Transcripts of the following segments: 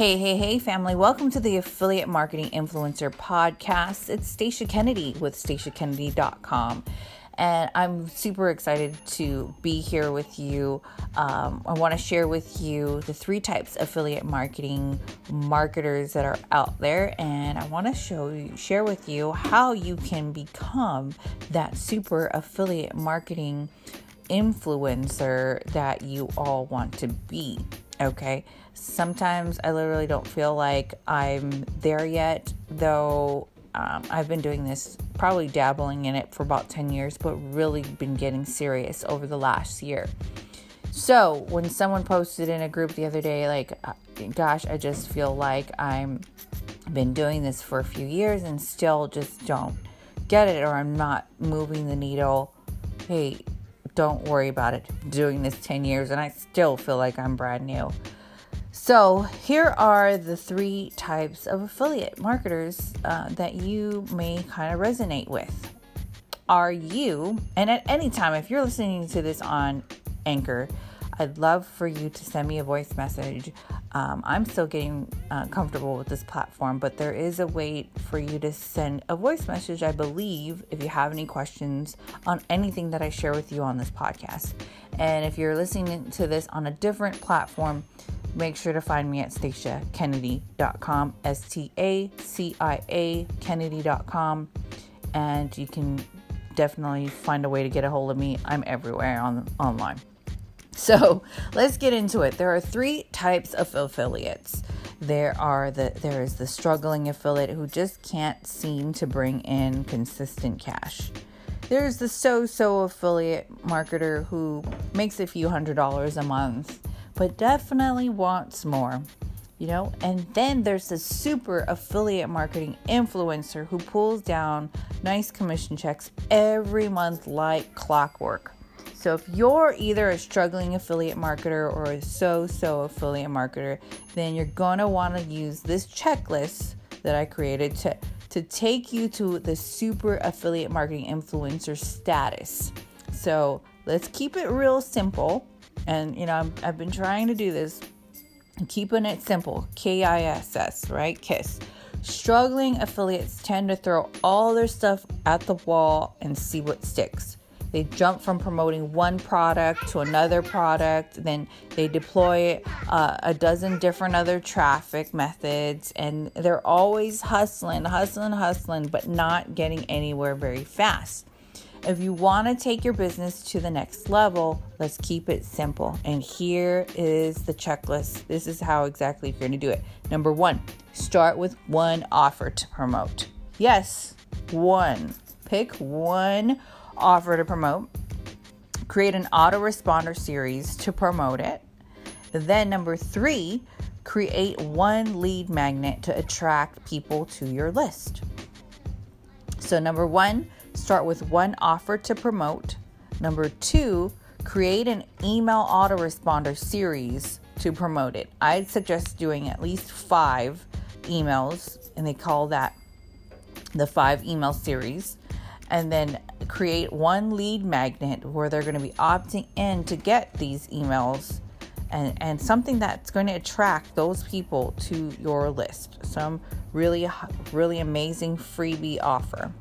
Hey, hey, hey, family. Welcome to the Affiliate Marketing Influencer Podcast. It's Stacia Kennedy with staciakennedy.com. And I'm super excited to be here with you. Um, I want to share with you the three types of affiliate marketing marketers that are out there. And I want to show you, share with you how you can become that super affiliate marketing influencer that you all want to be. Okay. Sometimes I literally don't feel like I'm there yet, though um, I've been doing this, probably dabbling in it for about 10 years, but really been getting serious over the last year. So when someone posted in a group the other day, like, uh, gosh, I just feel like I'm been doing this for a few years and still just don't get it, or I'm not moving the needle. Hey, don't worry about it. doing this 10 years and I still feel like I'm brand new. So, here are the three types of affiliate marketers uh, that you may kind of resonate with. Are you, and at any time, if you're listening to this on Anchor, I'd love for you to send me a voice message. Um, I'm still getting uh, comfortable with this platform, but there is a way for you to send a voice message, I believe, if you have any questions on anything that I share with you on this podcast. And if you're listening to this on a different platform, make sure to find me at staciakennedy.com, S T A C I A Kennedy.com, and you can definitely find a way to get a hold of me. I'm everywhere on online. So let's get into it. There are three types of affiliates. There are the there is the struggling affiliate who just can't seem to bring in consistent cash. There's the so-so affiliate marketer who makes a few hundred dollars a month but definitely wants more. You know, and then there's the super affiliate marketing influencer who pulls down nice commission checks every month like clockwork. So if you're either a struggling affiliate marketer or a so-so affiliate marketer, then you're want to use this checklist that I created to to take you to the super affiliate marketing influencer status. So, let's keep it real simple and, you know, i have been trying to do this, keeping it simple K I S S, right? KISS. Struggling affiliates tend to throw all their stuff at the wall and see what sticks. They jump from promoting one product to another product, then they deploy uh, a dozen different other traffic methods, and they're always hustling, hustling, hustling, but not getting anywhere very fast. If you want to take your business to the next level, let's keep it simple. And here is the checklist. This is how exactly you're going to do it. Number one, start with one offer to promote. Yes, one. Pick one offer to promote. Create an autoresponder series to promote it. Then, number three, create one lead magnet to attract people to your list. So, number one, Start with one offer to promote. Number two, create an email autoresponder series to promote it. I'd suggest doing at least five emails, and they call that the five email series. And then create one lead magnet where they're going to be opting in to get these emails and, and something that's going to attract those people to your list. Some really, really amazing freebie offer.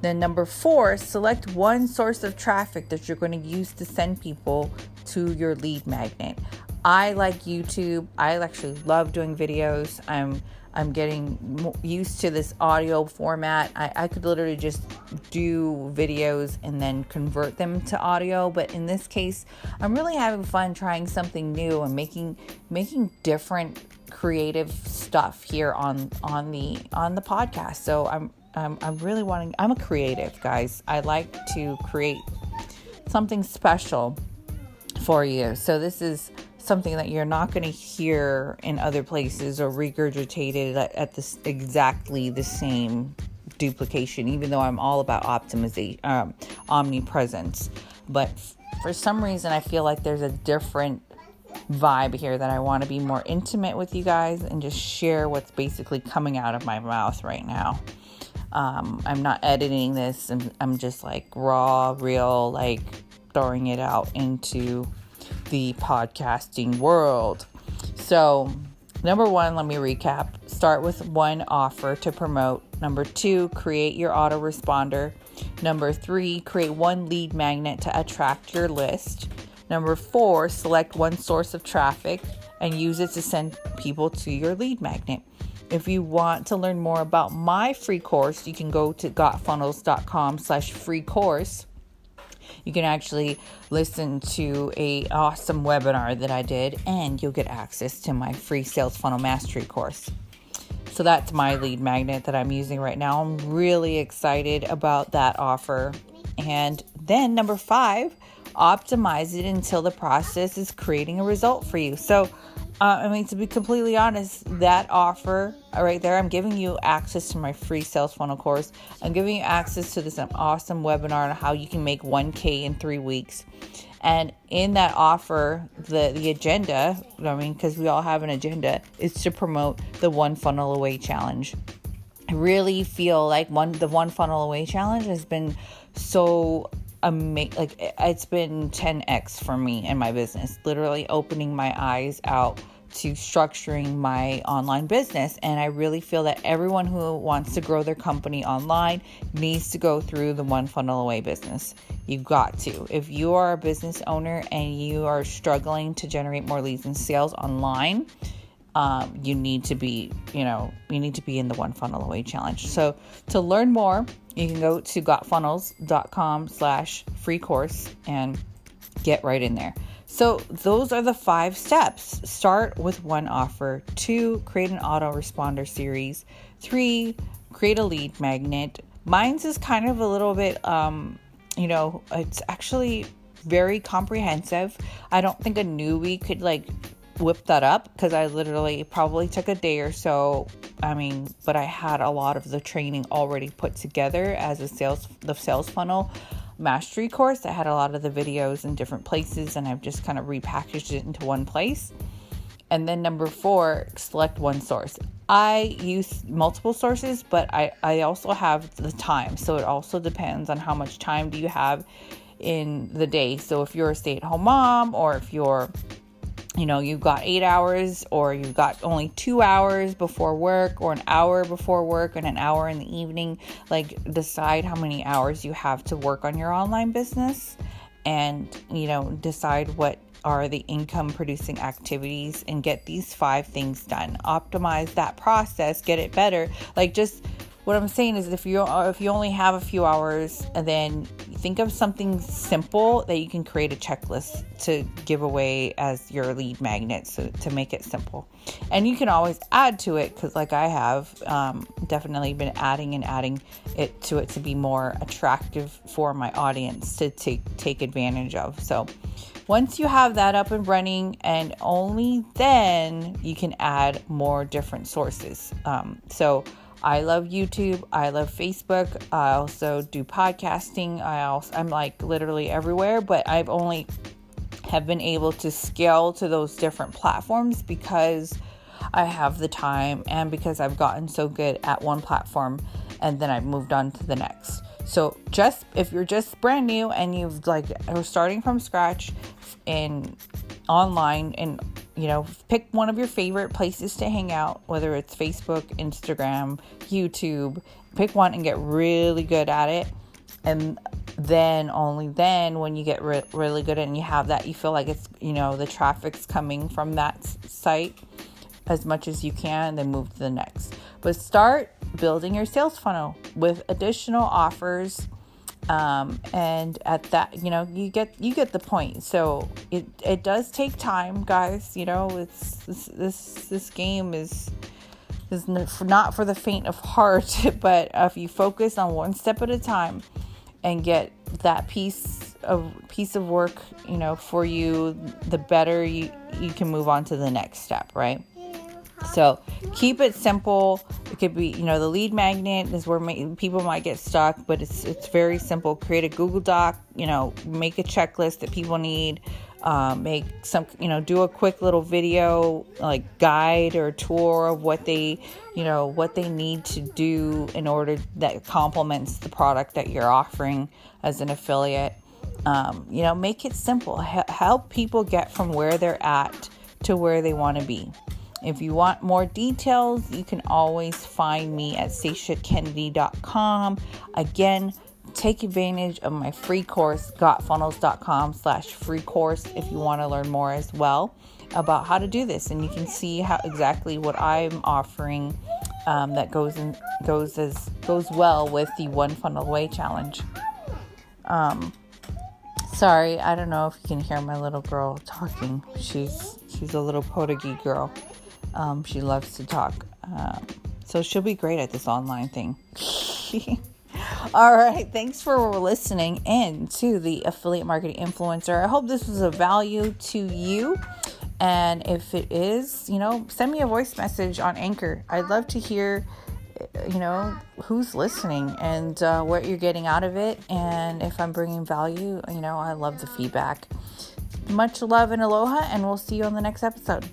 Then, number four, select one source of traffic that you're going to use to send people to your lead magnet. I like YouTube. I actually love doing videos. I'm I'm getting used to this audio format. I, I could literally just do videos and then convert them to audio. But in this case, I'm really having fun trying something new and making making different creative stuff here on on the on the podcast. So I'm um, I'm really wanting, I'm a creative, guys. I like to create something special for you. So, this is something that you're not going to hear in other places or regurgitated at, at this exactly the same duplication, even though I'm all about optimization, um, omnipresence. But for some reason, I feel like there's a different vibe here that I want to be more intimate with you guys and just share what's basically coming out of my mouth right now. Um, I'm not editing this, and I'm just like raw, real, like throwing it out into the podcasting world. So Number one, let me recap. Start with one offer to promote. Number two, create your autoresponder. Number three, create one lead magnet to attract your list. Number four, select one source of traffic and use it to send people to your lead magnet. If you want to learn more about my free course, you can go to gotfunnels.com slash free course you can actually listen to a awesome webinar that I did and you'll get access to my free sales funnel mastery course. So that's my lead magnet that I'm using right now. I'm really excited about that offer. And then number 5, optimize it until the process is creating a result for you. So uh, I mean, to be completely honest, that offer right there, I'm giving you access to my free sales funnel course. I'm giving you access to this awesome webinar on how you can make 1K in three weeks. And in that offer, the, the agenda, I mean, because we all have an agenda, is to promote the One Funnel Away Challenge. I really feel like one the One Funnel Away Challenge has been so amazing. Like it's been 10x for me in my business, literally opening my eyes out to structuring my online business. And I really feel that everyone who wants to grow their company online needs to go through the one funnel away business. You've got to. If you are a business owner and you are struggling to generate more leads and sales online, um, you need to be, you know, you need to be in the one funnel away challenge. So to learn more, you can go to gotfunnels.com slash free course and get right in there. So those are the five steps. Start with one offer. Two, create an autoresponder series. Three, create a lead magnet. Mine's is kind of a little bit, um, you know, it's actually very comprehensive. I don't think a newbie could like whip that up because I literally probably took a day or so. I mean, but I had a lot of the training already put together as a sales the sales funnel mastery course. I had a lot of the videos in different places and I've just kind of repackaged it into one place. And then number four, select one source. I use multiple sources, but I, I also have the time. So it also depends on how much time do you have in the day. So if you're a stay-at-home mom or if you're you know, you've got eight hours, or you've got only two hours before work, or an hour before work, and an hour in the evening. Like, decide how many hours you have to work on your online business, and you know, decide what are the income producing activities and get these five things done. Optimize that process, get it better. Like, just what I'm saying is if you if you only have a few hours and then think of something simple that you can create a checklist to give away as your lead magnet so to make it simple. And you can always add to it because like i have um, definitely been adding and adding it to it to be more attractive for my audience to take take advantage of. So once you have that up and running and only then you can add more different sources. Um, so I love YouTube. I love Facebook. I also do podcasting. I also I'm like literally everywhere, but I've only have been able to scale to those different platforms because I have the time and because I've gotten so good at one platform and then I've moved on to the next. So just if you're just brand new and you've like are starting from scratch in online and you know, pick one of your favorite places to hang out, whether it's Facebook, Instagram, YouTube. Pick one and get really good at it. And then, only then, when you get re- really good and you have that, you feel like it's, you know, the traffic's coming from that site as much as you can, then move to the next. But start building your sales funnel with additional offers um, and at that you know you get you get the point. So it it does take time guys you know it's this this, this game is is not for the faint of heart but if you focus on one step at a time and get that piece of piece of work you know for you the better you you can move on to the next step right so keep it simple. It could be, you know, the lead magnet is where people might get stuck, but it's it's very simple. Create a Google Doc, you know, make a checklist that people need. Um, make some, you know, do a quick little video like guide or tour of what they, you know, what they need to do in order that complements the product that you're offering as an affiliate. Um, you know, make it simple. H- help people get from where they're at to where they want to be If you want more details, you can always find me at staciakennedy.com. Again, take advantage of my free course, gotfunnels.com slash free course if you want to learn more as well about how to do this. And you can see how exactly what I'm offering um, that goes in goes as goes well with the one funnel away challenge. Um, sorry, I don't know if you can hear my little girl talking. She's she's a little potagy girl. Um, she loves to talk. Um, so she'll be great at this online thing. All right, thanks for listening in to the affiliate marketing influencer. I hope this was of value to you. And if it is, you know, send me a voice message on Anchor. I'd love to hear, you know, who's listening and uh, what you're getting out of it. And if I'm bringing value, you know, I love the feedback. Much love and aloha, and we'll see you on the next episode.